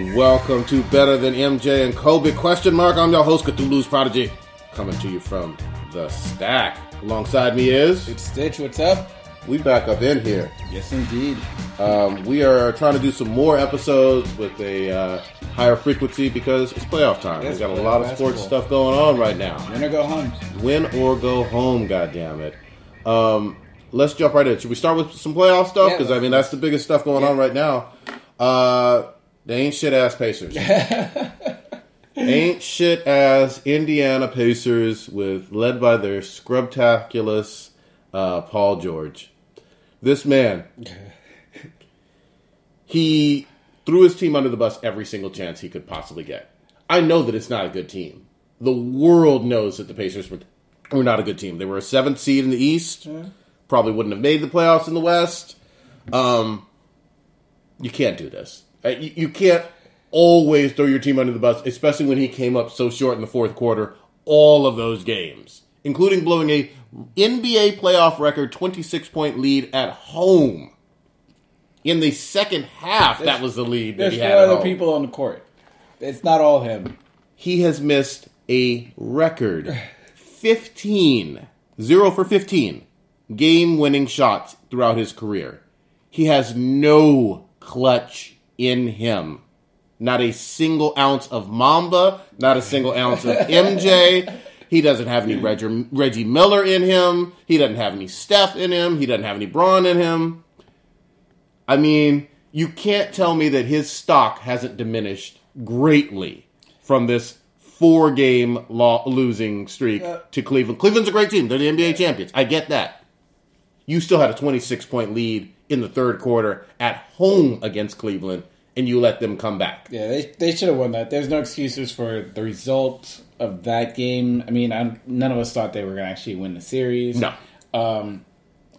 Welcome to Better Than MJ and Kobe question mark. I'm your host Cthulhu's Prodigy, coming to you from the stack. Alongside me is It's Stitch. What's up? we back up in here. Yes, indeed. Um, we are trying to do some more episodes with a uh, higher frequency because it's playoff time. Yes, we got a lot of sports basketball. stuff going on right now. Winner go home. Win or go home, goddamn it. Um, let's jump right in. Should we start with some playoff stuff? Yeah, Because I mean that's the biggest stuff going on right now. Uh, they ain't shit ass Pacers. ain't shit ass Indiana Pacers with led by their scrubtaculous uh, Paul George. This man, he threw his team under the bus every single chance he could possibly get. I know that it's not a good team. The world knows that the Pacers were, were not a good team. They were a seventh seed in the East. Probably wouldn't have made the playoffs in the West. Um, you can't do this. Uh, You, you can't always throw your team under the bus, especially when he came up so short in the fourth quarter. All of those games, including blowing a NBA playoff record 26 point lead at home. In the second half, that was the lead that There's he had at other home. people on the court. It's not all him. he has missed a record 15 0 for 15 game winning shots throughout his career he has no clutch in him not a single ounce of mamba not a single ounce of mj he doesn't have any reggie, reggie miller in him he doesn't have any steph in him he doesn't have any Bron in him I mean, you can't tell me that his stock hasn't diminished greatly from this four game lo- losing streak Yeah. to Cleveland. Cleveland's a great team. They're the NBA champions. I get that. You still had a 26 point lead in the third quarter at home against Cleveland, and you let them come back. Yeah, they, they should have won that. There's no excuses for the result of that game. I mean, i none of us thought they were going to actually win the series. No. Um,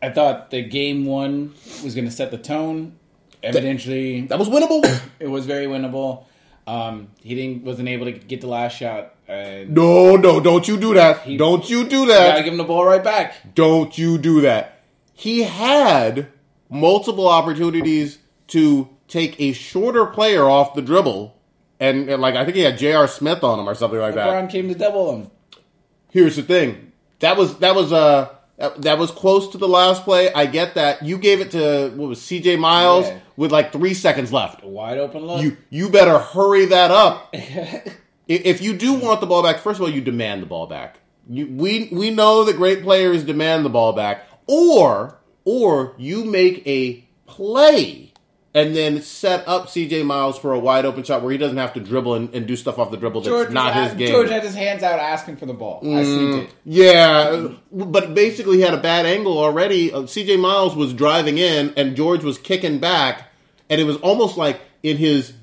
I thought the game one was going to set the tone. Evidently, That was winnable. it was very winnable. Um, he didn't wasn't able to get the last shot. Uh, no, no, don't you do that. Don't you do that. gotta give him the ball right back. Don't you do that. He had multiple opportunities to take a shorter player off the dribble. And, and, like I think he had J.R. Smith on him or something like that. LeBron came to double him. Here's the thing. That was that was uh that, that was close to the last play. I get that. You gave it to what was CJ Miles Yeah. with like 3 seconds left. Wide open look. You you better hurry that up. If you do want the ball back, first of all, you demand the ball back. You, we we know that great players demand the ball back, or or you make a play and then set up CJ Miles for a wide open shot where he doesn't have to dribble and, and do stuff off the dribble that's George, not his at- game. George had his hands out asking for the ball. I seen. Yeah, but basically he had a bad angle already. Uh, CJ Miles was driving in and George was kicking back, and it was almost like in his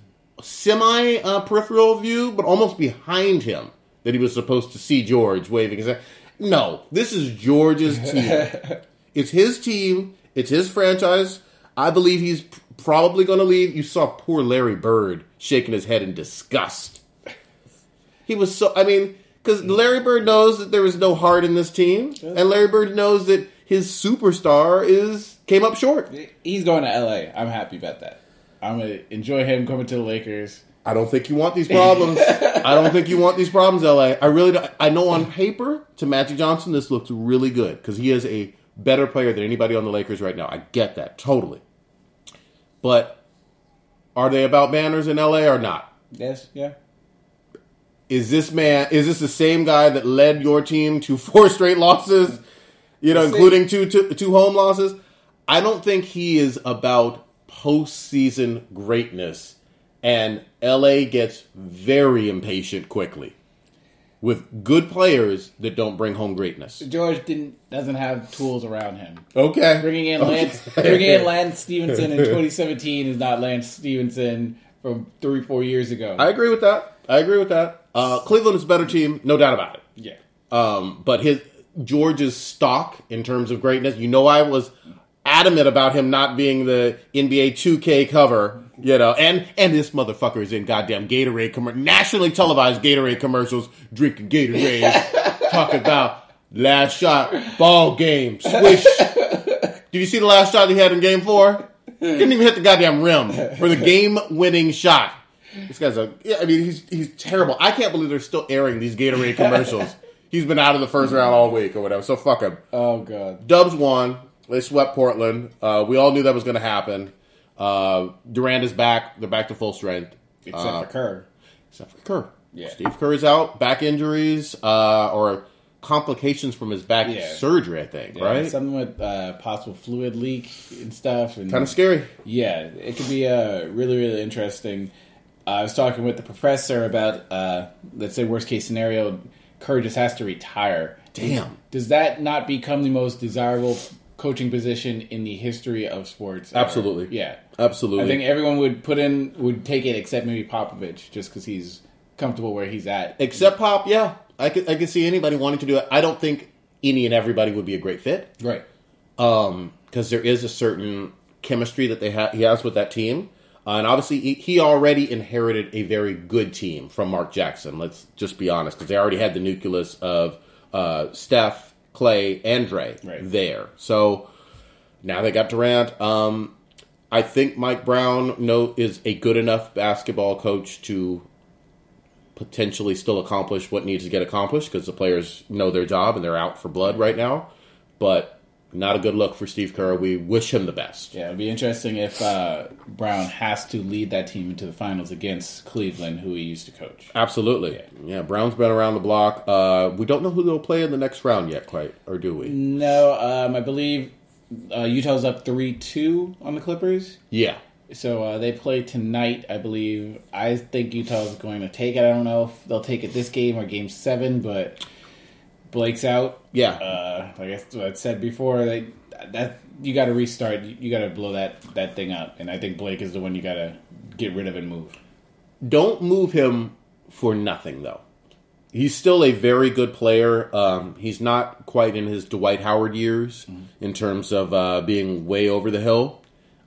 semi uh, peripheral view, but almost behind him that he was supposed to see George waving his hand. No, this is George's team. It's his team. It's his franchise. I believe he's probably going to leave. You saw poor Larry Bird shaking his head in disgust. He was so. I mean, because Larry Bird knows that there is no heart in this team, and Larry Bird knows that his superstar is came up short. He's going to LA. I'm happy about that. I'm gonna enjoy him coming to the Lakers. I don't think you want these problems. I don't think you want these problems, LA. I really. Don't, I know on paper to Magic Johnson this looks really good because he is a better player than anybody on the Lakers right now. I get that totally, but are they about banners in LA or not? Yes, yeah. is this man is this the same guy that led your team to four straight losses you know Let's see. including two, two two home losses i don't think he is about postseason greatness and la gets very impatient quickly with good players that don't bring home greatness. George didn't doesn't have tools around him. okay. Bringing in Lance, bringing in Lance Stephenson in 2017 is not Lance Stephenson from three, four years ago. i agree with that. I agree with that. Uh, cleveland is a better team no doubt about it. Yeah, Um, but his George's stock in terms of greatness, you know, I was adamant about him not being the NBA 2K cover, you know, and and this motherfucker is in goddamn Gatorade commer- nationally televised Gatorade commercials, drinking Gatorade, talking about last shot, ball game, swish. Did you see the last shot he had in Game Four? Didn't even hit the goddamn rim for the game-winning shot. This guy's a. Yeah, I mean, he's he's terrible. I can't believe they're still airing these Gatorade commercials. he's been out of the first round all week or whatever. So fuck him. Oh god. Dubs won. They swept Portland. Uh, we all knew that was going to happen. Uh, Durant is back. They're back to full strength. Except Uh, for Kerr. except for Kerr. Yeah. Steve Kerr is out. Back injuries uh, or complications from his back Yeah. surgery, I think. Yeah, right? Something with uh, possible fluid leak and stuff. And Kind of scary. Yeah, it could be uh, really, really interesting. Uh, I was talking with the professor about, uh, let's say, worst case scenario, Kerr just has to retire. Damn. Does that not become the most desirable coaching position in the history of sports? ever? Absolutely. Yeah. Absolutely. I think everyone would put in, would take it except maybe Popovich, just because he's comfortable where he's at. Except Pop, yeah. I could I could see anybody wanting to do it. I don't think any and everybody would be a great fit. Right. um, because there is a certain chemistry that they ha- he has with that team, uh, and obviously he, he already inherited a very good team from Mark Jackson. Let's just be honest, because they already had the nucleus of uh, Steph, Klay, and Dre Right. there. So now they got Durant. Um, I think Mike Brown no is a good enough basketball coach to potentially still accomplish what needs to get accomplished because the players know their job and they're out for blood right now. But not a good look for Steve Kerr. We wish him the best. Yeah, it'd be interesting if uh, Brown has to lead that team into the finals against Cleveland, who he used to coach. Absolutely. Yeah, Brown's been around the block. Uh, we don't know who they'll play in the next round yet, quite, or do we? No, um, I believe uh, Utah's up three two on the Clippers. Yeah. So uh, they play tonight, I believe. I think Utah's going to take it. I don't know if they'll take it this game or game seven, but Blake's out. Yeah. Uh, like I, I said before, they, that you got to restart. You, you got to blow that that thing up, and I think Blake is the one you got to get rid of and move. don't move him for nothing though. He's still a very good player. Um, he's not quite in his Dwight Howard years in terms of uh, being way over the hill.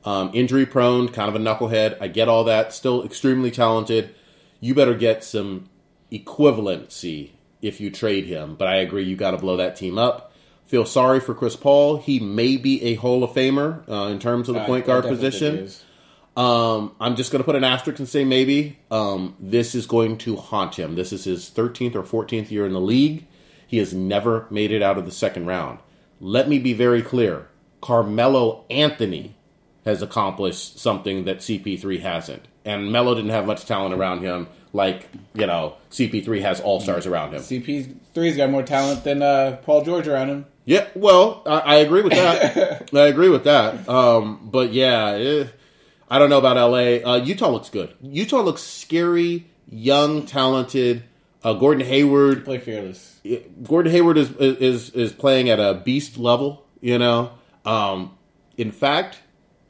Um, injury prone, kind of a knucklehead. I get all that. Still extremely talented. You better get some equivalency if you trade him. But I agree, you got to blow that team up. Feel sorry for Chris Paul. He may be a Hall of Famer uh, in terms of the Uh, point guard position. Um, I'm just going to put an asterisk and say maybe. Um, this is going to haunt him. This is his 13th or 14th year in the league. He has never made it out of the second round. Let me be very clear Carmelo Anthony has accomplished something that CP3 hasn't. And Melo didn't have much talent around him like, you know, CP3 has all stars around him. CP3's got more talent than uh, Paul George around him. Yeah, well, I, I agree with that. I agree with that. Um, but yeah, eh, I don't know about LA. Uh, Utah looks good. Utah looks scary, young, talented. Uh, Gordon Hayward. Play fearless. Gordon Hayward is is is playing at a beast level. You know, um, in fact,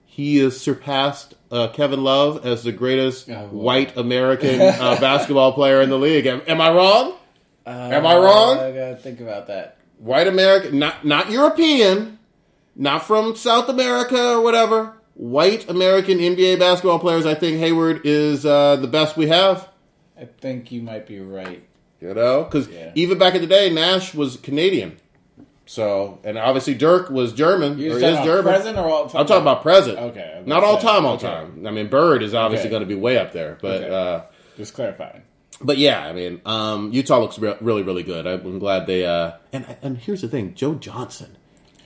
he has surpassed uh, Kevin Love as the greatest Oh, wow. white American uh, basketball player in the league. Am, am I wrong? Am I wrong? I gotta think about that. white American, not not European, not from South America or whatever. White American NBA basketball players. I think Hayward is uh, the best we have. I think you might be right. You know, because Yeah. even back in the day, Nash was Canadian. So, and obviously Dirk was German or is German. present or all time? I'm talking about present. Okay, not all time, all okay. time. I mean, Bird is obviously Okay. going to be way up there, but. Okay. uh Just clarifying. but yeah, I mean, um, Utah looks re- really, really good. I'm glad they. Uh, and and here's the thing, Joe Johnson.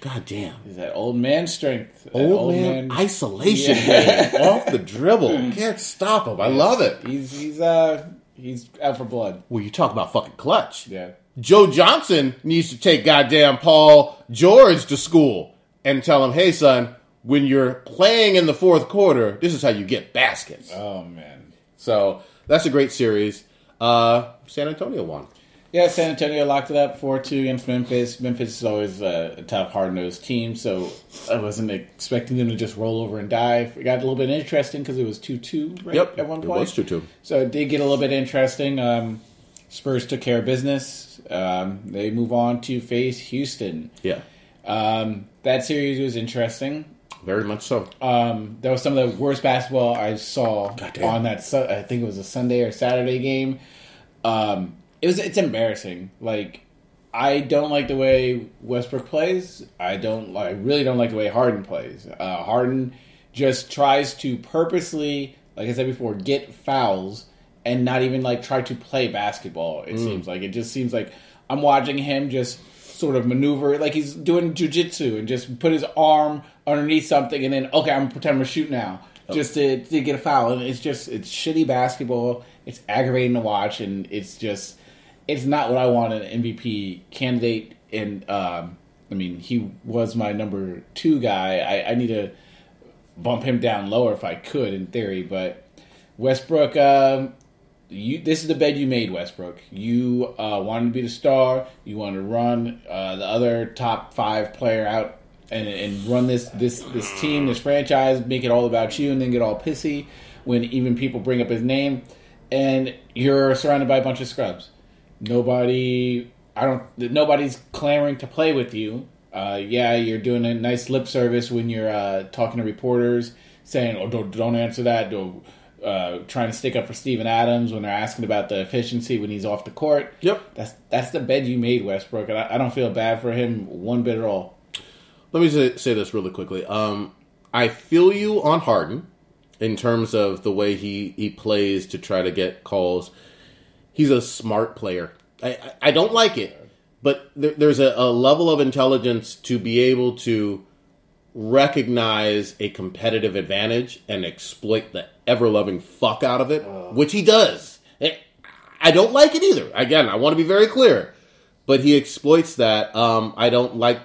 God damn. Is that old man strength? That Old, man, isolation Yeah. game off the dribble. Can't stop him. I love it. He's he's uh he's out for blood. Well, you talk about fucking clutch. Yeah. Joe Johnson needs to take goddamn Paul George to school and tell him, hey, son, when you're playing in the fourth quarter, this is how you get baskets. Oh man. So that's a great series. Uh, San Antonio won. Yeah, San Antonio locked it up four two against Memphis. Memphis is always uh, a tough, hard nosed team, so I wasn't expecting them to just roll over and die. It got a little bit interesting because it was two two right Yep. at one point. It was 2-2. So it did get a little bit interesting. Um, Spurs took care of business. Um, they move on to face Houston. Yeah, Um, that series was interesting. very much so. Um, that was some of the worst basketball I saw on that. Su- I think it was a Sunday or Saturday game. Um, it was. It's embarrassing. Like I don't like the way Westbrook plays. I don't. I really don't like the way Harden plays. Uh, Harden just tries to purposely like I said before, get fouls and not even like try to play basketball. It seems like it just seems like I'm watching him just sort of maneuver like he's doing jujitsu and just put his arm underneath something and then okay, I'm pretend gonna shoot now just to, to get a foul. And it's just it's shitty basketball. It's aggravating to watch, and it's just it's not what I want an MVP candidate. And um, I mean, he was my number two guy. I, I need to bump him down lower if I could, in theory. But Westbrook, um, you this is the bed you made, Westbrook. You uh, wanted to be the star. You wanted to run uh, the other top five player out and, and run this this this team, this franchise, make it all about you, and then get all pissy when even people bring up his name. And you're surrounded by a bunch of scrubs. Nobody, I don't. Nobody's clamoring to play with you. Uh, yeah, you're doing a nice lip service when you're uh, talking to reporters, saying, "Oh, don't, don't answer that." Don't, uh, trying to stick up for Steven Adams when they're asking about the efficiency when he's off the court. Yep. That's that's the bed you made, Westbrook, and I, I don't feel bad for him one bit at all. Let me say, say this really quickly. Um, I feel you on Harden in terms of the way he, he plays to try to get calls. He's a smart player. I, I, I don't like it, but there, there's a, a level of intelligence to be able to recognize a competitive advantage and exploit the ever loving fuck out of it, which he does. Eh, I don't like it either. Again, I want to be very clear, but he exploits that. Um, I don't like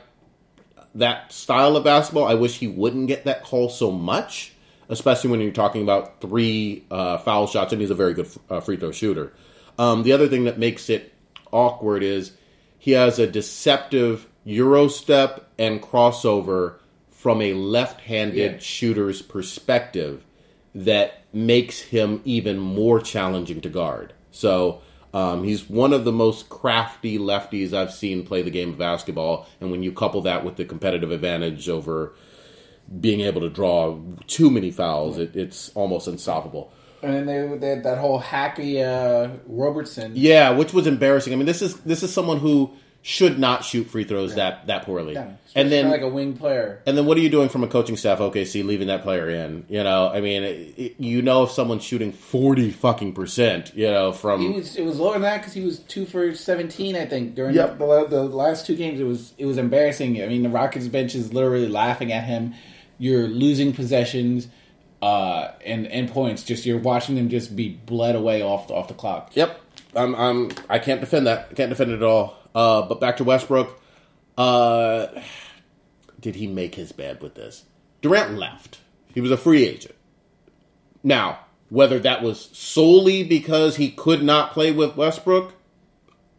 that style of basketball. I wish he wouldn't get that call so much, especially when you're talking about three uh, foul shots, and he's a very good uh, free throw shooter. Um, the other thing that makes it awkward is he has a deceptive euro step and crossover from a left-handed Yeah. shooter's perspective that makes him even more challenging to guard. So um, he's one of the most crafty lefties I've seen play the game of basketball. And when you couple that with the competitive advantage over being able to draw too many fouls, it, it's almost unstoppable. And then they, they had that whole happy uh, Roberson. Yeah, which was embarrassing. I mean, this is this is someone who should not shoot free throws that that poorly. Yeah, and then like a wing player. And then what are you doing from a coaching staff? OKC leaving that player in. You know, I mean, it, it- you know, if someone's shooting forty fucking percent, you know, from He was it was lower than that because he was two for seventeen, I think, during Yep. the, the, the last two games. It was it was embarrassing. I mean, the Rockets bench is literally laughing at him. You're losing possessions uh, and and points. Just you're watching them just be bled away off the, off the clock. Yep, I'm. I'm. I can't defend that. I can't defend it at all. Uh, but back to Westbrook. Uh, did he make his bed with this? Durant left. He was a free agent. Now, whether that was solely because he could not play with Westbrook,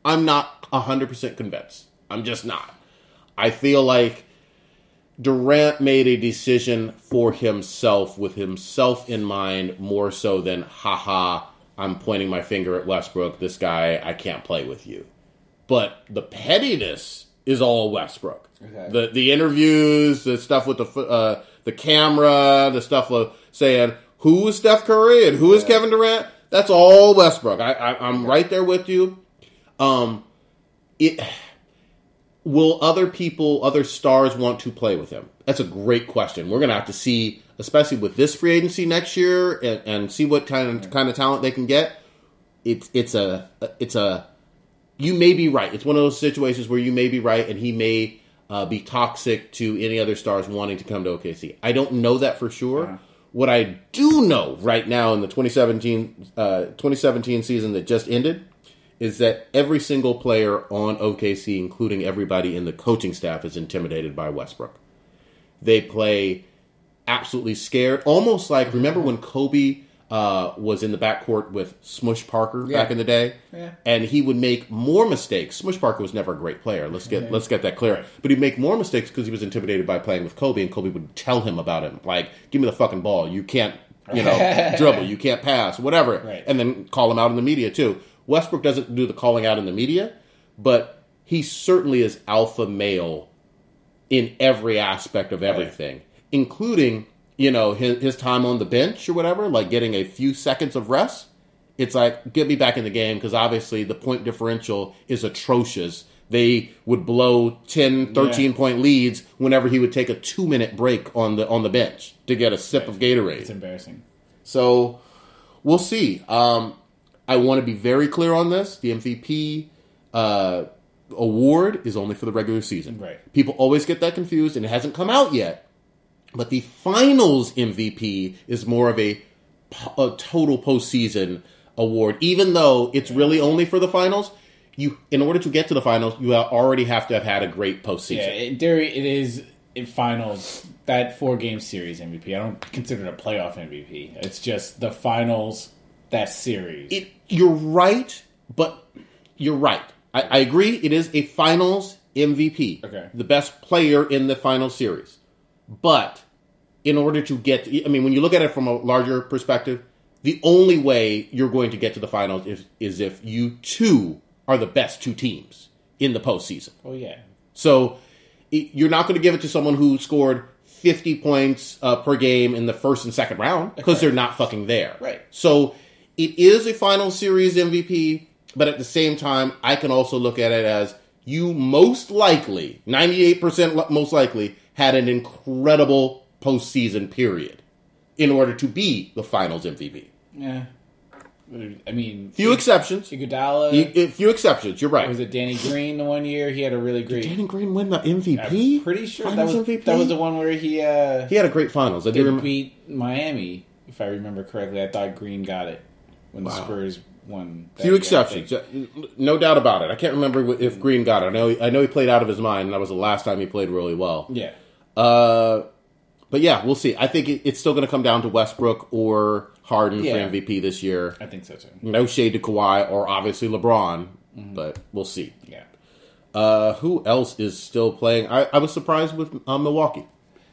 I'm not 100% convinced. I'm just not. I feel like Durant made a decision for himself with himself in mind more so than, haha, I'm pointing my finger at Westbrook. This guy, I can't play with you. But the pettiness is all Westbrook. Okay. The the interviews, the stuff with the uh, the camera, the stuff of saying who is Steph Curry and who is Kevin Durant. That's all Westbrook. I, I, I'm right there with you. Um, it will other people, other stars want to play with him? That's a great question. We're gonna have to see, especially with this free agency next year, and, and see what kind of kind of talent they can get. It's it's a it's a you may be right. It's one of those situations where you may be right, and he may uh, be toxic to any other stars wanting to come to OKC. I don't know that for sure. Yeah. What I do know right now in the 2017 uh, 2017 season that just ended is that every single player on OKC, including everybody in the coaching staff, is intimidated by Westbrook. They play absolutely scared, almost like remember when Kobe uh, was in the backcourt with Smush Parker Yeah. back in the day, Yeah. and he would make more mistakes. Smush Parker was never a great player. Let's get let's get that clear. But he'd make more mistakes because he was intimidated by playing with Kobe, and Kobe would tell him about him, like, "Give me the fucking ball. You can't, you know, dribble. You can't pass. Whatever." Right. And then call him out in the media too. Westbrook doesn't do the calling out in the media, but he certainly is alpha male in every aspect of everything, including you know his, his time on the bench or whatever, like getting a few seconds of rest. It's like get me back in the game because obviously the point differential is atrocious. They would blow 10, 13 point leads whenever he would take a two minute break on the on the bench to get a sip of Gatorade. It's embarrassing. So we'll see. Um, I want to be very clear on this. The MVP uh, award is only for the regular season. Right. People always get that confused, and it hasn't come out yet. But the finals MVP is more of a, a total postseason award, even though it's really only for the finals. You, in order to get to the finals, you already have to have had a great postseason. Yeah, theory, it is in finals that four game series MVP. I don't consider it a playoff MVP. It's just the finals that series. it, you're right, but you're right. I, I agree. It is a finals MVP. Okay. The best player in the final series. But in order to get, I mean, when you look at it from a larger perspective, the only way you're going to get to the finals is, is if you two are the best two teams in the postseason. oh yeah, So you're not going to give it to someone who scored 50 points uh, per game in the first and second round because Right. they're not fucking there. Right. So it is a final series MVP, but at the same time, I can also look at it as you most likely, 98% most likely, had an incredible postseason period in order to be the finals MVP. yeah. I mean, Few exceptions. Iguodala. Y- Few exceptions. You're right. was it Danny Green the one year? He had a really great. Danny Green win the MVP? I'm pretty sure that was MVP? that was the one where he uh He had a great finals. I do did beat Miami, if I remember correctly. I thought Green got it when the Spurs won. Few exceptions. No doubt about it. I can't remember if Green got it. I know, I know he played out of his mind, and that was the last time he played really well. Yeah, Uh, but yeah, we'll see. I think it, it's still going to come down to Westbrook or Harden Yeah. for MVP this year. I think so too. No shade to Kawhi or obviously LeBron, but we'll see. Yeah, Uh, who else is still playing? I, I was surprised with uh, Milwaukee.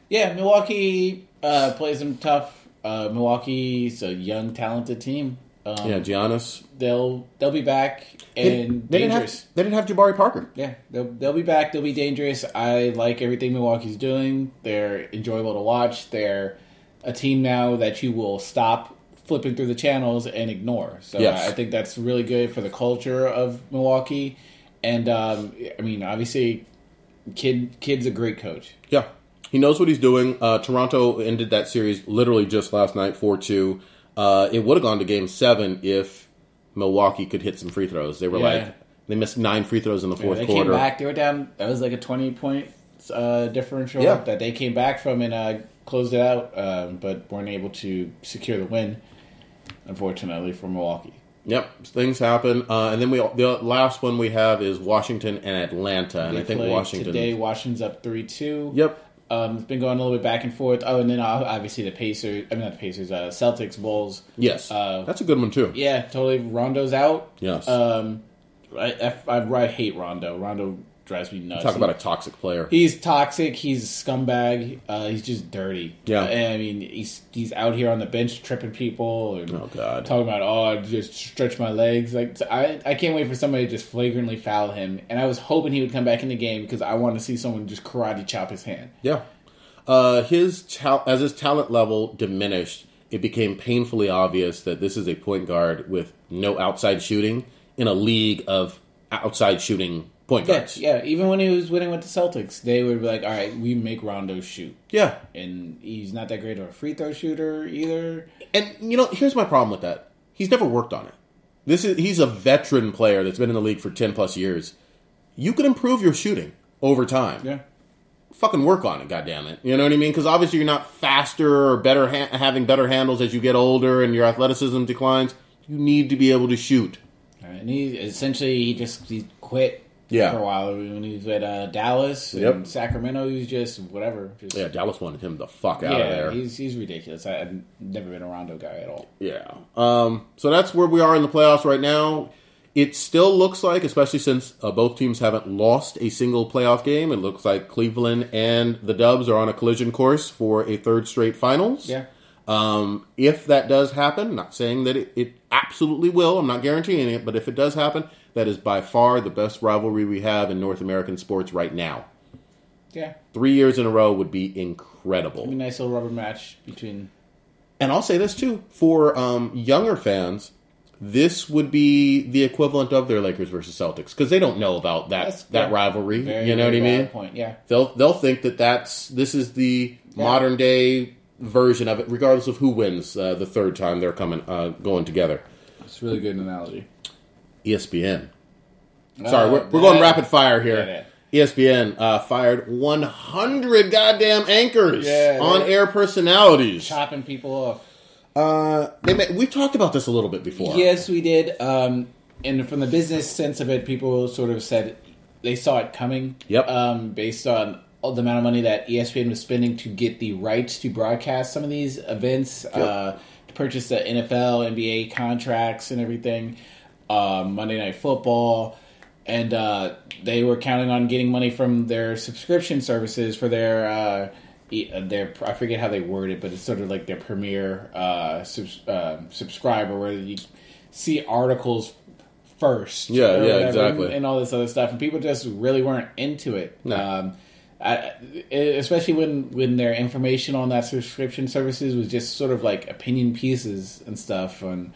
yeah. Milwaukee uh, plays them tough. Uh, Milwaukee's a young, talented team. Um, Yeah, Giannis. they'll they'll be back They, and they didn't dangerous. have they didn't have Jabari Parker. Yeah, they'll, they'll be back. They'll be dangerous. I like everything Milwaukee's doing. They're enjoyable to watch. They're a team now that you will stop flipping through the channels and ignore. So Yes. I think that's really good for the culture of Milwaukee. And um, I mean, obviously, Kidd Kidd's a great coach. Yeah, he knows what he's doing. Uh, Toronto ended that series literally just last night, four two. Uh, it would have gone to Game Seven if Milwaukee could hit some free throws. They were Yeah. like they missed nine free throws in the fourth they quarter. They came back. They were down. That was like a twenty point uh, differential Yeah. that they came back from and uh, closed it out, um, but weren't able to secure the win. Unfortunately for Milwaukee. Yep, things happen. Uh, and then we the last one we have is Washington and Atlanta, and I think Washington. today. Washington's up three two. Yep. Um, it's been going a little bit back and forth. Oh, and then obviously the Pacers. I mean, not the Pacers. Uh, Celtics, Bulls. Yes, Uh, that's a good one too. Yeah, totally. Rondo's out. Yes. Um, I, I, I, I hate Rondo. Rondo drives me nuts. Talk about a toxic player. He's toxic. He's a scumbag. Uh, he's just dirty. Yeah. Uh, and I mean, he's he's out here on the bench tripping people and Oh, God. talking about oh, I just stretch my legs. Like I, I can't wait for somebody to just flagrantly foul him. And I was hoping he would come back in the game because I want to see someone just karate chop his hand. Yeah. Uh, his ta- as his talent level diminished, it became painfully obvious that this is a point guard with no outside shooting in a league of outside shooting point Yeah, guards. yeah. Even when he was winning with the Celtics, they would be like, "All right, we make Rondo shoot," Yeah. and he's not that great of a free throw shooter either. And you know, here's my problem with that. He's never worked on it. This is he's a veteran player that's been in the league for 10 plus years. You can improve your shooting over time. Yeah, Fucking work on it, goddammit. You know what I mean? Because obviously you're not faster or better ha- having better handles as you get older and your athleticism declines. You need to be able to shoot. and he essentially he just he quit. Yeah. for a while when he was at uh, Dallas and Yep. Sacramento. He was just whatever. Just, Yeah, Dallas wanted him the fuck out yeah, of there. he's he's ridiculous. I, I've never been a Rondo guy at all. Yeah. Um, so that's where we are in the playoffs right now. It still looks like, especially since uh, both teams haven't lost a single playoff game, it looks like Cleveland and the Dubs are on a collision course for a third straight finals. Yeah. Um, if that does happen, not saying that it, it absolutely will, I'm not guaranteeing it, but if it does happen, that is by far the best rivalry we have in North American sports right now. Yeah, Three years in a row would be incredible. be a nice little rubber match between. And I'll say this too for um, younger fans, this would be the equivalent of their Lakers versus Celtics because they don't know about that That's that fair. rivalry. Very, you know what I mean? Point. Yeah, They'll they'll think that that's this is the modern day version of it, regardless of who wins uh, the third time they're coming uh, going together. It's a really good analogy. ESPN. Sorry, Uh, we're, we're going rapid fire here. Yeah, ESPN uh, fired 100 goddamn anchors, Yeah, on air personalities. chopping people off. Uh, they ma- we talked about this a little bit before. Yes, we did. Um, and from the business sense of it, people sort of said they saw it coming. Yep. Um, based on all the amount of money that ESPN was spending to get the rights to broadcast some of these events, uh, to purchase the NFL, NBA contracts, and everything, uh, Monday Night Football. And uh, they were counting on getting money from their subscription services for their uh, uh, their I forget how they word it, but it's sort of like their premier uh, subs, uh, subscriber where you see articles first. Yeah, yeah, whatever, exactly. and, and all this other stuff, and people just really weren't into it. No. Um, I, especially when when their information on that subscription services was just sort of like opinion pieces and stuff, and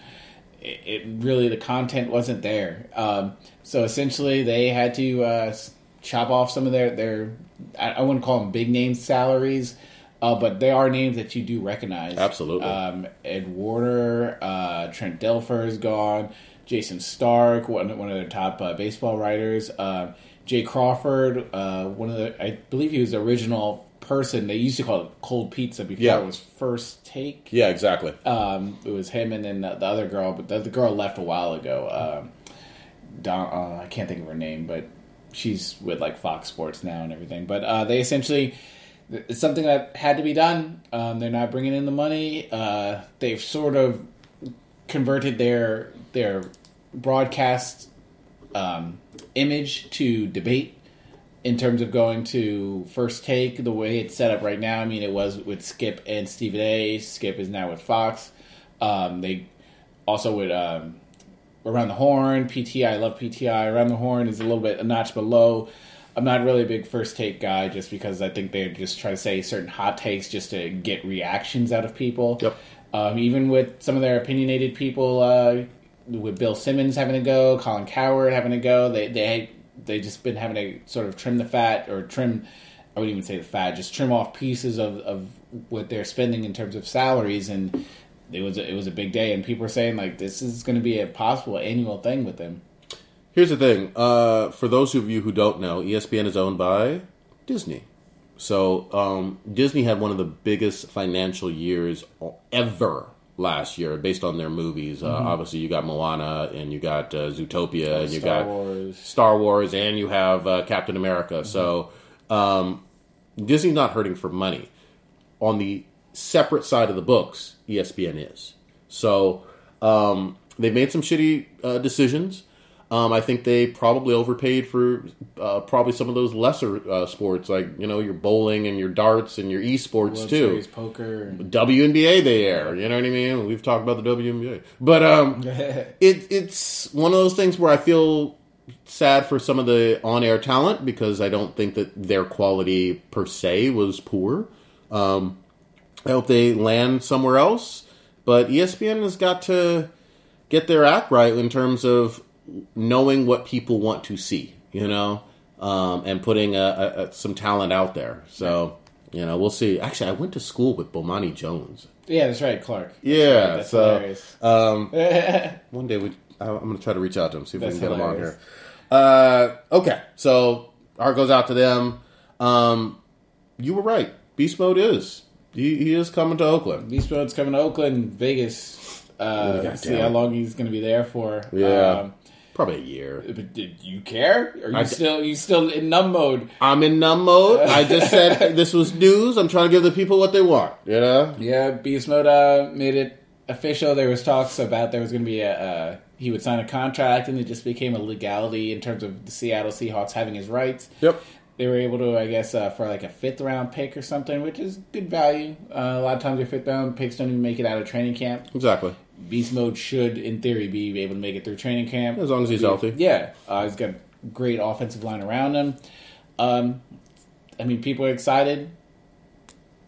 it, it really the content wasn't there. Um, so essentially, they had to uh, chop off some of their their I, I wouldn't call them big name salaries. Uh, but they are names that you do recognize. Absolutely. Um, Ed Werder, uh, Trent Dilfer is gone. Jayson Stark, one, one of their top uh, baseball writers. Uh, Jay Crawford, uh, one of the, I believe he was the original person. They used to call it cold pizza before Yeah. it was first take. Yeah, exactly. Um, it was him and then the, the other girl, but the, the girl left a while ago. Um, Don, uh, I can't think of her name, but she's with like Fox Sports now and everything. But uh, they essentially, it's something that had to be done. Um, they're not bringing in the money. Uh, they've sort of converted their their broadcast um, image to debate in terms of going to first take the way it's set up right now. I mean, it was with Skip and Stephen A. Skip is now with Fox. Um, they also with um, Around the Horn, PTI. I love PTI. Around the Horn is a little bit a notch below. I'm not really a big first take guy just because I think they just try to say certain hot takes just to get reactions out of people. Yep. Um, even with some of their opinionated people, uh, with Bill Simmons having to go, Colin Cowherd having to go, they they they just been having to sort of trim the fat or trim. I wouldn't even say the fat, just trim off pieces of, of what they're spending in terms of salaries, and it was a, it was a big day, and people were saying like this is going to be a possible annual thing with them. Here's the thing. Uh, for those of you who don't know, ESPN is owned by Disney. So um, Disney had one of the biggest financial years ever last year, based on their movies. Uh, obviously, you got Moana, and you got uh, Zootopia, and you got Wars. Star Wars, and you have uh, Captain America. So um, Disney's not hurting for money. On the separate side of the books, ESPN is. So um, they made some shitty uh, decisions. Um, I think they probably overpaid for uh, probably some of those lesser uh, sports, like you know your bowling and your darts and your esports World too. Series poker. and- WNBA they air. You know what I mean? We've talked about the WNBA, but um, it it's one of those things where I feel sad for some of the on-air talent because I don't think that their quality per se was poor. Um, I hope they land somewhere else, but ESPN has got to get their act right in terms of knowing what people want to see. You know, um, and putting a, a, some talent out there. So. You know, we'll see. Actually, I went to school with Bomani Jones. yeah, that's right, Clark. Yeah, That's so um, one day we, I, I'm going to try to reach out to him, see if That's we can get him on hilarious. here. Uh, okay, so heart goes out to them. Um, you were right. Beast Mode is he, he is coming to Oakland. Beast Mode's coming to Oakland, Vegas. Uh, God see how long he's going to be there for. Yeah. Um, Probably a year. but did you care? Are you I- still you still in numb mode? I'm in numb mode. I just said this was news. I'm trying to give the people what they want. You know. Yeah, Beast Mode uh, made it official. There was talks about there was going to be a uh, he would sign a contract, and it just became a legality in terms of the Seattle Seahawks having his rights. Yep. They were able to, I guess, uh, for like a fifth round pick or something, which is good value. Uh, a lot of times, your fifth round picks don't even make it out of training camp. Exactly. Beast Mode should, in theory, be able to make it through training camp As long as he's healthy. Yeah, uh, he's got a great offensive line around him. Um, I mean, people are excited.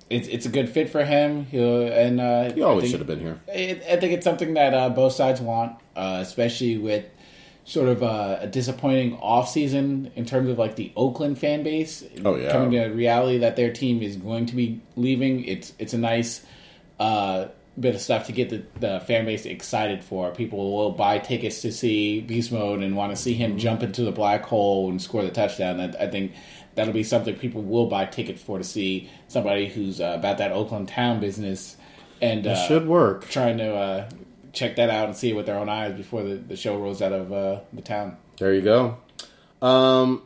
It's it's a good fit for him. He'll and uh, He always think- should have been here. I I think it's something that uh, both sides want, uh, especially with sort of a, a disappointing offseason in terms of like the Oakland fan base. Oh, yeah. coming to reality that their team is going to be leaving. It's it's a nice uh, bit of stuff to get the, the fan base excited for. People will buy tickets to see Beast Mode and want to see him jump into the black hole and score the touchdown. That I think that'll be something people will buy tickets for to see somebody who's uh, about that Oakland town business and It uh, should work. trying to uh, check that out and see it with their own eyes before the, the show rolls out of uh, the town. There you go. Um,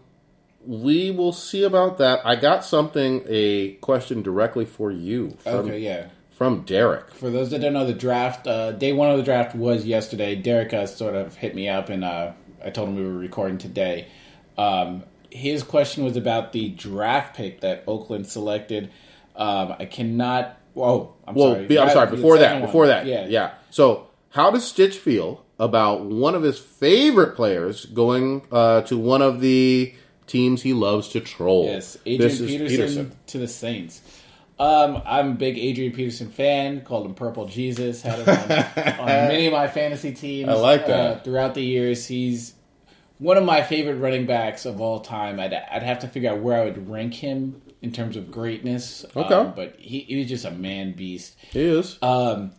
we will see about that. I got something, a question directly for you from, Okay, yeah. From Derek. For those that don't know, the draft uh, day one of the draft was yesterday. Derek uh, sort of hit me up, and uh, I told him we were recording today. Um, his question was about the draft pick that Oakland selected. Um, I cannot. Whoa, I'm Well, sorry. be, I'm sorry. Before that, one. before that, yeah, yeah. So, how does Stitch feel about one of his favorite players going uh, to one of the teams he loves to troll? Yes, Adrian This is Peterson, to the Saints. Um, I'm a big Adrian Peterson fan. Called him Purple Jesus. Had him on, on many of my fantasy teams. I like Uh, that. throughout the years, he's one of my favorite running backs of all time. I'd, I'd have to figure out where I would rank him in terms of greatness. Okay. Um, but he, he was just a man beast. He is. Um,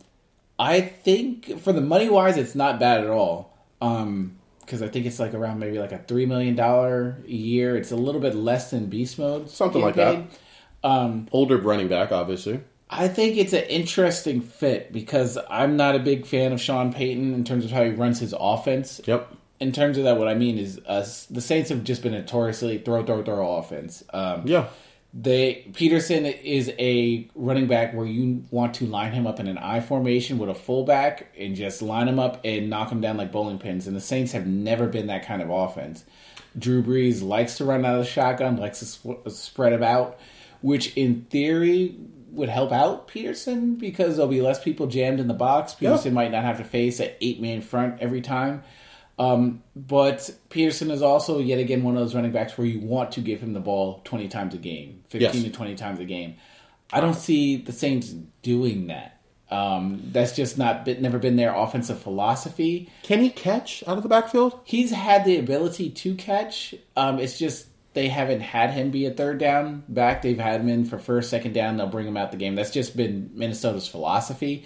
I think for the money wise, it's not bad at all. Um, because I think it's like around maybe like a three million dollar a year. It's a little bit less than Beast Mode, Something like getting that. Um, Older running back, obviously. I think it's an interesting fit because I'm not a big fan of Sean Payton in terms of how he runs his offense. Yep. In terms of that, what I mean is uh, the Saints have just been notoriously throw, throw, throw offense. Um, Yeah. they Peterson is a running back where you want to line him up in an I formation with a fullback and just line him up and knock him down like bowling pins. And the Saints have never been that kind of offense. Drew Brees likes to run out of the shotgun, likes to sp- spread him out, which in theory would help out Peterson because there'll be less people jammed in the box. Peterson might not have to face an eight man front every time. Um, but Peterson is also yet again one of those running backs where you want to give him the ball twenty times a game, fifteen Yes. to twenty times a game. I don't see the Saints doing that. Um, that's just not been, never been their offensive philosophy. Can he catch out of the backfield? He's had the ability to catch. Um, it's just they haven't had him be a third down back. They've had him in for first, second down. They'll bring him out the game. That's just been Minnesota's philosophy.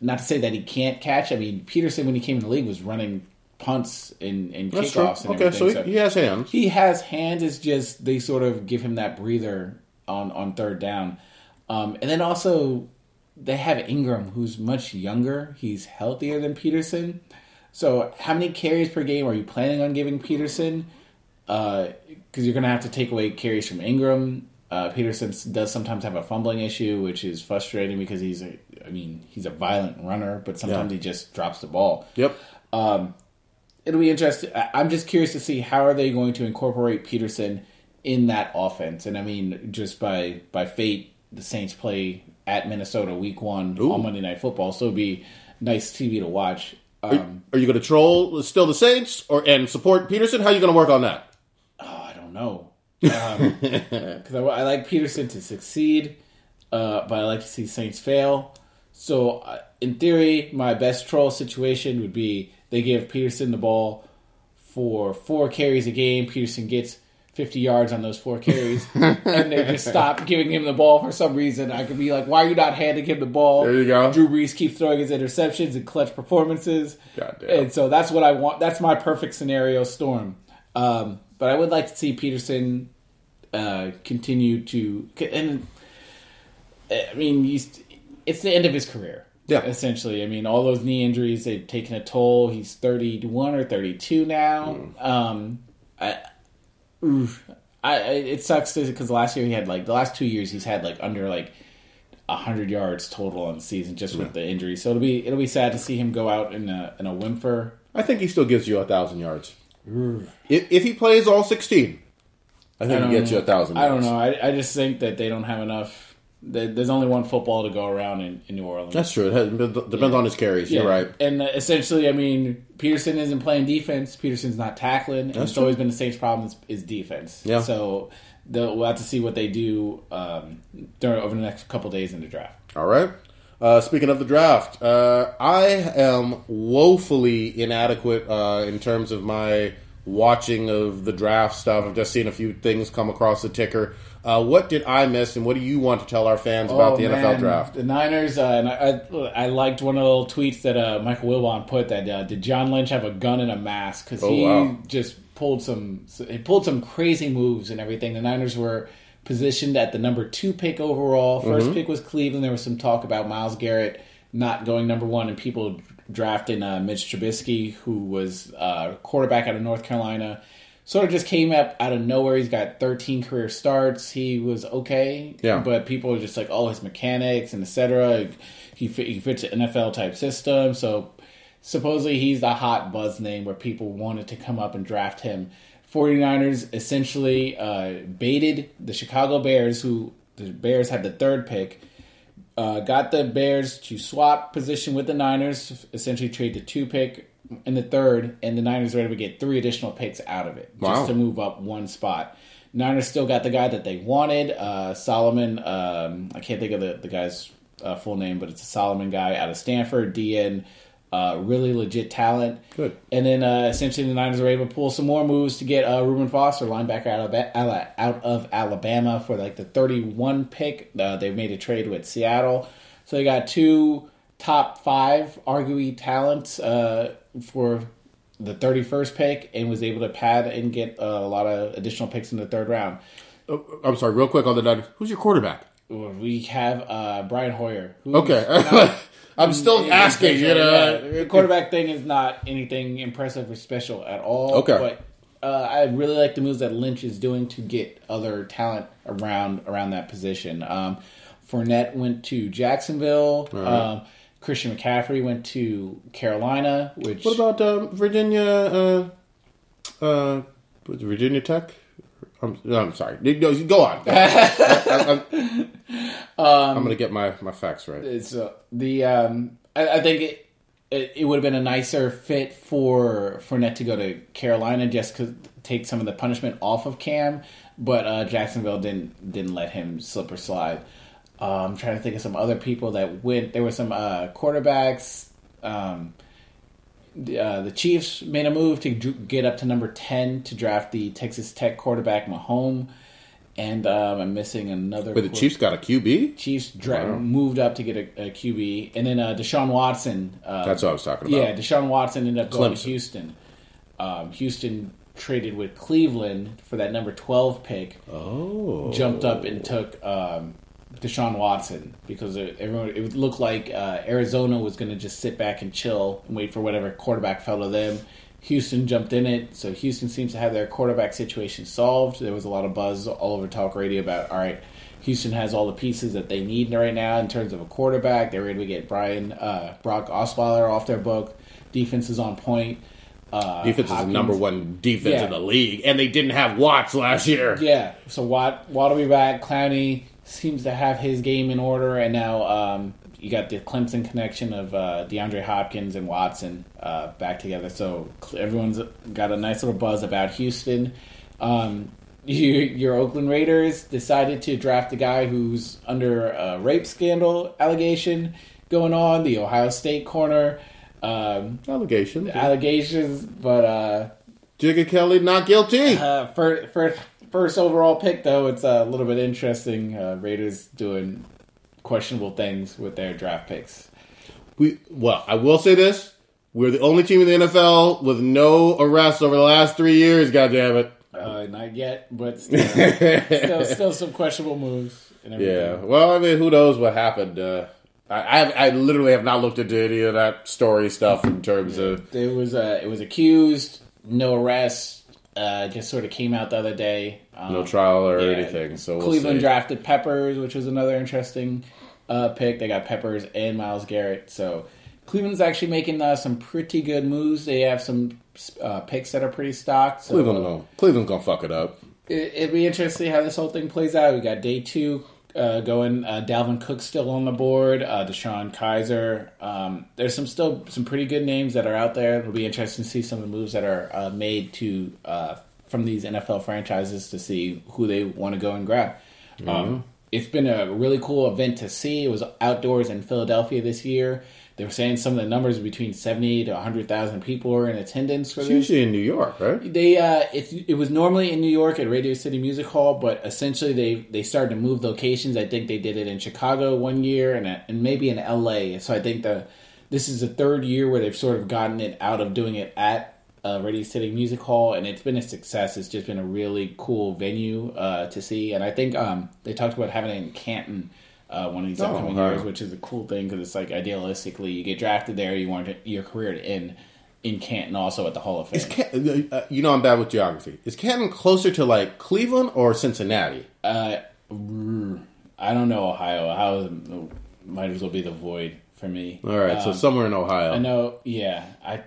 Not to say that he can't catch. I mean, Peterson when he came in the league was running punts and, and That's true. kickoffs and Okay, so everything. he, he has hands. He has hands. It's just they sort of give him that breather on on third down, um, and then also they have Ingram, who's much younger. He's healthier than Peterson. So, how many carries per game are you planning on giving Peterson? Because you're going to have to take away carries from Ingram. Uh, Peterson does sometimes have a fumbling issue, which is frustrating because he's a, I mean, he's a violent runner, but sometimes Yeah. he just drops the ball Yep. it'll be interesting. I'm just curious to see how are they going to incorporate Peterson in that offense. And I mean, just by by fate, the Saints play at Minnesota Week One Ooh. on Monday Night Football, so it'll be nice TV to watch. Um, Are you going to troll still the Saints or and support Peterson? How are you going to work on that? Know because I, I like Peterson to succeed, uh, but I like to see Saints fail. So, uh, in theory, my best troll situation would be they give Peterson the ball for four carries a game. Peterson gets 50 yards on those four carries, and they just stop giving him the ball for some reason. I could be like, why are you not handing him the ball? There you go. Drew Brees keeps throwing his interceptions and clutch performances. Goddamn. And so that's what I want. That's my perfect scenario storm. Um, but I would like to see Peterson uh, continue to. And I mean, it's the end of his career. Yeah. Essentially, I mean, all those knee injuries they've taken a toll. He's thirty-one or thirty-two now. Um, I, oof, I, it sucks because last year he had like the last two years he's had like under like hundred yards total on the season just with the injury. So it'll be it'll be sad to see him go out in a in a whimper. I think he still gives you a thousand yards. If, if he plays all sixteen, I think I he gets you a thousand. I don't know. I, I just think that they don't have enough. there- There's only one football to go around in, in New Orleans. That's true. It has- depends on his carries. You're right. And uh, essentially, I mean, Peterson isn't playing defense. Peterson's not tackling. And That's it's always been the Saints' problem is, is defense. Yeah. So we'll have to see what they do um, during over the next couple days in the draft. All right. Uh, speaking of the draft, uh, I am woefully inadequate uh, in terms of my watching of the draft stuff. I've just seen a few things come across the ticker. Uh, what did I miss, and what do you want to tell our fans about Oh, the NFL man. draft? The Niners, uh, and I, I, I liked one of the little tweets that uh, Michael Wilbon put that uh, did John Lynch have a gun and a mask because Oh, he wow. just pulled some he pulled some crazy moves and everything. The Niners were positioned at the number two pick overall. 1st Mm-hmm. pick was Cleveland. There was some talk about Myles Garrett not going number one, and people drafting uh, Mitch Trubisky, who was uh, quarterback out of North Carolina. Sort of just came up out of nowhere. He's got 13 career starts. He was okay, Yeah. but people are just like, oh, his mechanics and etc. He he fits an NFL type system, so supposedly he's the hot buzz name where people wanted to come up and draft him. 49ers essentially uh, baited the Chicago Bears, who the Bears had the third pick, uh, got the Bears to swap position with the Niners, essentially trade the two pick in the third, and the Niners were able to get three additional picks out of it Wow. just to move up one spot. Niners still got the guy that they wanted, uh, Solomon. Um, I can't think of the, the guy's uh, full name, but it's a Solomon guy out of Stanford, DN. Uh, really legit talent. Good. And then uh, essentially the Niners were able to pull some more moves to get uh, Reuben Foster, linebacker out of, out of Alabama, for like the 31 pick. Uh, they made a trade with Seattle. So they got two top five, arguably, talents uh, for the 31st pick and was able to pad and get uh, a lot of additional picks in the third round. Oh, I'm sorry, real quick on the Niners. Who's your quarterback? We have uh, Brian Hoyer. Okay. I'm still anything asking, you know. Yeah, the quarterback thing is not anything impressive or special at all. Okay. but uh, I really like the moves that Lynch is doing to get other talent around around that position. Um, Fournette went to Jacksonville. Um, Christian McCaffrey went to Carolina. Which What about um, Virginia? Uh, uh, Virginia Tech? I'm, I'm sorry. No, Go on. I, am going to get my, my facts right. it's uh, the um, I, I think it, it it would have been a nicer fit for Fournette to go to Carolina just to take some of the punishment off of Cam, but uh, Jacksonville didn't didn't let him slip or slide. Uh, I'm trying to think of some other people that went. There were some uh, quarterbacks. Um, uh, the Chiefs made a move to get up to number ten to draft the Texas Tech quarterback Mahomes, and um, I'm missing another. Wait, the Chiefs got a QB? Chiefs dra- Wow. moved up to get a, a QB, and then uh, Deshaun Watson. Uh, That's what I was talking about. yeah, Deshaun Watson ended up going Clemson. to Houston. Um, Houston traded with Cleveland for that number twelve pick. Oh. Jumped up and took um, Deshaun Watson because it, everyone it would look like uh, Arizona was going to just sit back and chill and wait for whatever quarterback fell to them. Houston jumped in it, so Houston seems to have their quarterback situation solved. There was a lot of buzz all over talk radio about all right, Houston has all the pieces that they need right now in terms of a quarterback. They're able to get Brian uh, Brock Osweiler off their book. Defense is on point. Uh, Defense is the number one defense Yeah. in the league, and they didn't have Watts last year. Yeah. So Watt Watt will be back. Clowney seems to have his game in order, and now um, you got the Clemson connection of uh, DeAndre Hopkins and Watson uh, back together. So everyone's got a nice little buzz about Houston. Um, your, your Oakland Raiders decided to draft a guy who's under a rape scandal allegation going on. The Ohio State corner. Um, Allegation. allegations, but uh, Jigga Kelly not guilty. uh, first, first, first overall pick, though, it's a little bit interesting. Uh, Raiders doing questionable things with their draft picks. We well, I will say this: we're the only team in the NFL with no arrests over the last three years. God damn it! Uh, not yet, but still, still, still some questionable moves. And everything. Yeah. Well, I mean, who knows what happened? Uh, I, I I literally have not looked into any of that story stuff in terms of. It was uh, it was accused, no arrest. Uh, just sort of came out the other day. Um, No trial or yeah, anything, so we'll Cleveland see. drafted Peppers, which was another interesting uh, pick. They got Peppers and Myles Garrett. So Cleveland's actually making uh, some pretty good moves. They have some uh, picks that are pretty stocked. So Cleveland, gonna, Cleveland's gonna fuck it up. it, it'd be interesting to see how this whole thing plays out. We got day two uh, going. Uh, Dalvin Cook still on the board. Uh, DeShone Kizer. Um, there's some still some pretty good names that are out there. It'll be interesting to see some of the moves that are uh, made to uh, from these NFL franchises to see who they want to go and grab. Um, it's been a really cool event to see. It was outdoors in Philadelphia this year. They were saying some of the numbers between seventy to hundred thousand people were in attendance for It's this. usually in New York, right? They uh, it, it was normally in New York at Radio City Music Hall, but essentially they they started to move locations. I think they did it in Chicago one year and and maybe in L.A. So I think the this is the third year where they've sort of gotten it out of doing it at uh, Radio City Music Hall, and it's been a success. It's just been a really cool venue uh, to see, and I think um, they talked about having it in Canton. Uh, one of these Oh, upcoming wow. years, which is a cool thing because it's like idealistically, you get drafted there, you want your career to end in Canton, also at the Hall of Fame. Is Can- uh, you know I'm bad with geography. Is Canton closer to like Cleveland or Cincinnati? Uh, I don't know Ohio. Ohio might as well be the void for me. All right, so Um, somewhere in Ohio. I know. Yeah, I.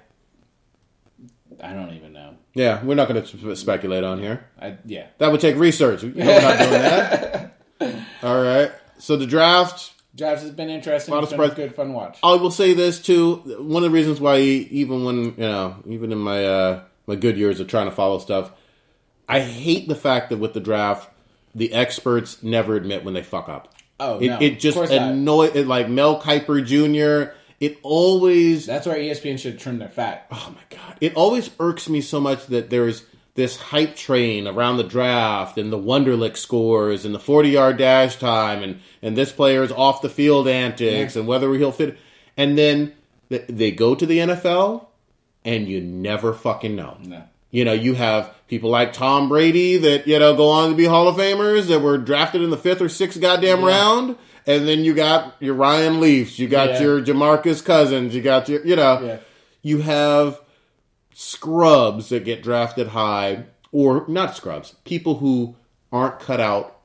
I don't even know. Yeah, we're not going to speculate on here. I yeah. That would take research. We're not doing that. All right. So the draft. Drafts has been interesting. Lot It's of been a good fun watch. I will say this too. One of the reasons why, even when you know, even in my uh, my good years of trying to follow stuff, I hate the fact that with the draft, the experts never admit when they fuck up. Oh, it, no, it just course not. annoy it like Mel Kiper Jr. It always That's where E ESPN should trim their fat. oh my god it always irks me so much that there's this hype train around the draft and the wonderlic scores and the 40 yard dash time and and this player's off the field antics Yeah. and whether he'll fit and then they go to the NFL and you never fucking know No. you know you have people like Tom Brady that you know go on to be Hall of Famers that were drafted in the fifth or sixth goddamn round and then you got your Ryan Leafs you got Yeah. your Jamarcus Cousins you got your you know Yeah. you have scrubs that get drafted high, or not scrubs, people who aren't cut out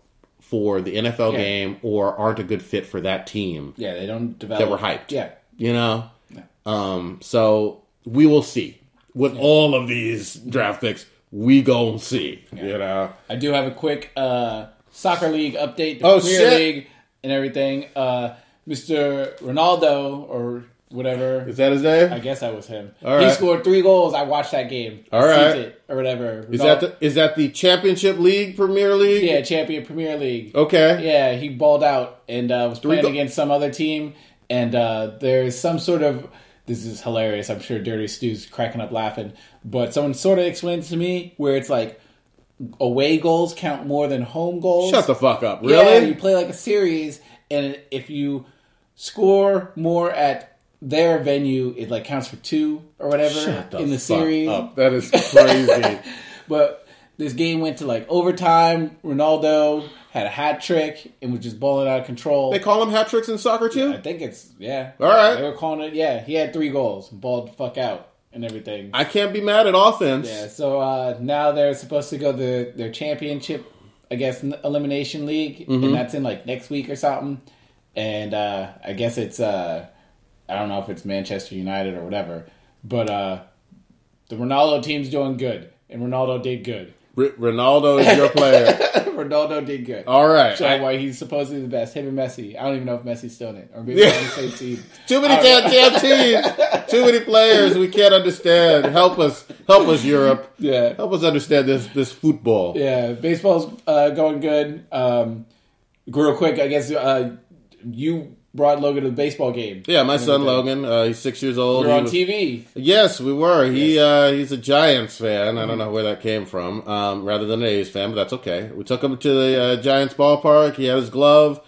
for the NFL Yeah. game or aren't a good fit for that team. Yeah, they don't develop. That were hyped. Yeah. You know? Yeah. Um, so we will see. With all of these draft picks, we gon' see. You know? I do have a quick uh, soccer league update. The Oh, Premier shit. League and everything. Uh, Mr. Ronaldo or whatever. Is that his name? I guess that was him. All He right. scored three goals. I watched that game. All right. It or whatever. Is that the is that the Championship League Premier League? yeah champion Premier League? Okay. Yeah, he balled out and uh, was playing go- against some other team. And uh, there's some sort of this is hilarious. I'm sure Dirty Stew's cracking up laughing. But someone sort of explained to me where it's like away goals count more than home goals. Shut the fuck up. really? Yeah, you play like a series, and if you score more at their venue, it like counts for two or whatever Shut in the fuck series. up. That is crazy. But this game went to like overtime. Ronaldo had a hat trick and was just balling out of control. they call them hat tricks in soccer too? I think it's yeah. All right. they were calling it. Yeah, he had three goals, balled the fuck out, and everything. I can't be mad at offense. Yeah, so uh, now they're supposed to go the their championship, I guess, n- elimination league, Mm-hmm. and that's in like next week or something. And uh, I guess it's uh, I don't know if it's Manchester United or whatever, but uh, the Ronaldo team's doing good, and Ronaldo did good. R- Ronaldo is your player. Ronaldo did good. All right. I- why he's supposedly the best. Him and Messi. I don't even know if Messi's still in it, or maybe on the same team. too many damn, damn teams. Too many players. We can't understand. Help us. Help us, Europe. Yeah. Help us understand this this football. Yeah, baseball's uh, going good. Um, real quick, I guess uh, you brought Logan to the baseball game. Yeah, my son. Logan, uh, he's six years old. We were He on was- TV. Yes, we were. He uh, he's a Giants fan. I don't know where that came from, um, rather than an A's fan, but that's okay. We took him to the uh, Giants ballpark. He had his glove.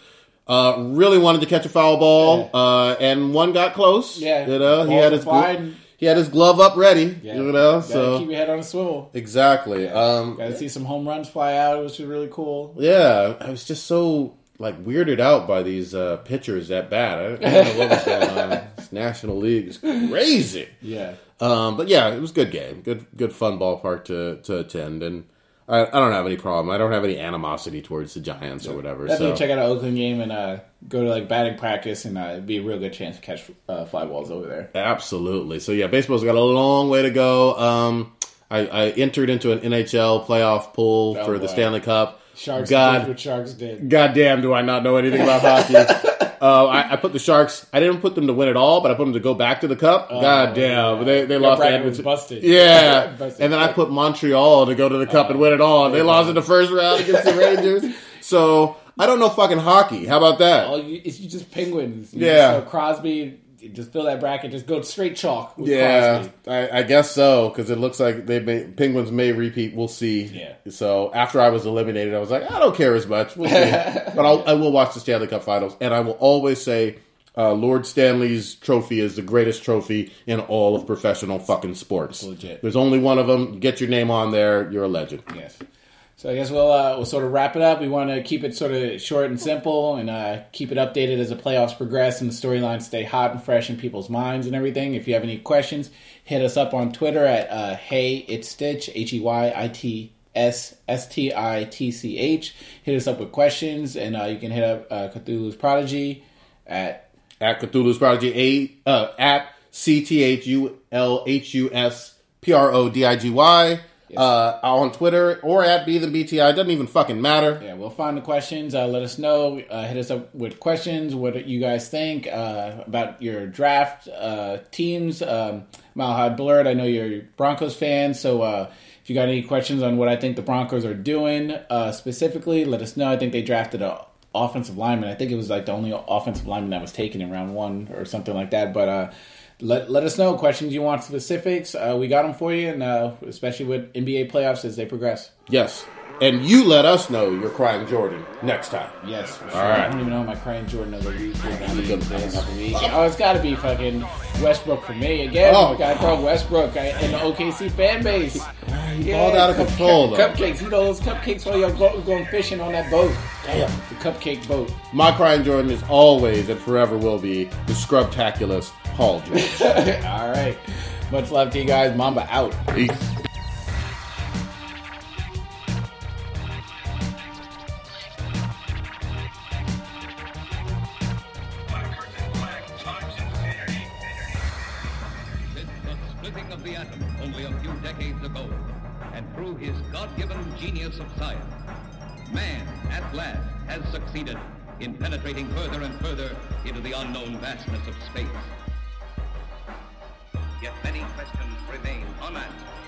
Uh, really wanted to catch a foul ball, uh, and one got close. Yeah, you know, he had his glo- he had his glove up ready. Yeah. You know, Gotta so keep your head on a swivel. exactly. Um, Got to see some home runs fly out, which is really cool. Yeah, I was just so like weirded out by these uh, pitchers at bat. I don't, I don't know what was going on. This National League is crazy. Yeah, Um, but yeah, it was a good game, good good fun ballpark to to attend, and I, I don't have any problem. I don't have any animosity towards the Giants or whatever. definitely So check out an Oakland game and uh, go to like batting practice, and uh, it'd be a real good chance to catch uh, fly balls over there. absolutely. So yeah, baseball's got a long way to go. Um, I, I entered into an NHL playoff pool Oh, for the. Stanley Cup. Sharks God, did what Sharks did. God damn, do I not know anything about hockey? Uh, I, I put the Sharks. I didn't put them to win it all, but I put them to go back to the cup. God damn, they they lost. to bracket was Edmonton. busted. Yeah, Busted. and then I put Montreal to go to the cup and win it all. And they lost in the first round against the Rangers. So I don't know fucking hockey. How about that? Oh, you, it's just penguins. You Yeah. just, uh, Crosby. Just fill that bracket. Just go straight chalk. With Yeah, I, I guess so because it looks like they may, Penguins may repeat. We'll see. Yeah. So after I was eliminated, I was like, I don't care as much. We'll see. but I'll, I will watch the Stanley Cup Finals, and I will always say, uh, Lord Stanley's trophy is the greatest trophy in all of professional fucking sports. legit. There's only one of them. Get your name on there. You're a legend. Yes. So I guess we'll uh, we'll sort of wrap it up. We want to keep it sort of short and simple, and uh, keep it updated as the playoffs progress and the storylines stay hot and fresh in people's minds and everything. If you have any questions, hit us up on Twitter at uh, Hey It's Stitch H E Y I T S S T I T C H. Hit us up with questions, and uh, you can hit up uh, Cthulhu's Prodigy at At Cthulhu's Prodigy, a uh, at C T H U L H U S P R O D I G Y. Uh, on Twitter or at Be the BTI. It Doesn't even fucking matter. Yeah, we'll find the questions. Uh, let us know. Uh, hit us up with questions. What you guys think uh, about your draft uh, teams? Um, Mile High Blurred. I know you're Broncos fan, so uh, if you got any questions on what I think the Broncos are doing uh, specifically, let us know. I think they drafted a offensive lineman. I think it was like the only offensive lineman that was taken in round one or something like that. But uh, let let us know questions you want specifics. Uh, we got them for you, and uh, especially with NBA playoffs as they progress. Yes. And you let us know you're crying Jordan next time. Yes, for sure. All right. I don't even know my crying Jordan of the week. is. I mean, good this one. week. Oh, it's got to be fucking Westbrook for me again. Oh. I got to throw Westbrook I- and the OKC fan base. He balled out of cup- control, though. Cupcakes, you know those cupcakes while you're go- going fishing on that boat. Damn. The cupcake boat. My crying Jordan is always and forever will be the scrubtaculous Paul George. All right. Much love to you guys. Mamba out. Peace. Since the splitting of the atom only a few decades ago, and through his God-given genius of science, man at last has succeeded in penetrating further and further into the unknown vastness of space. Yet many questions remain unanswered.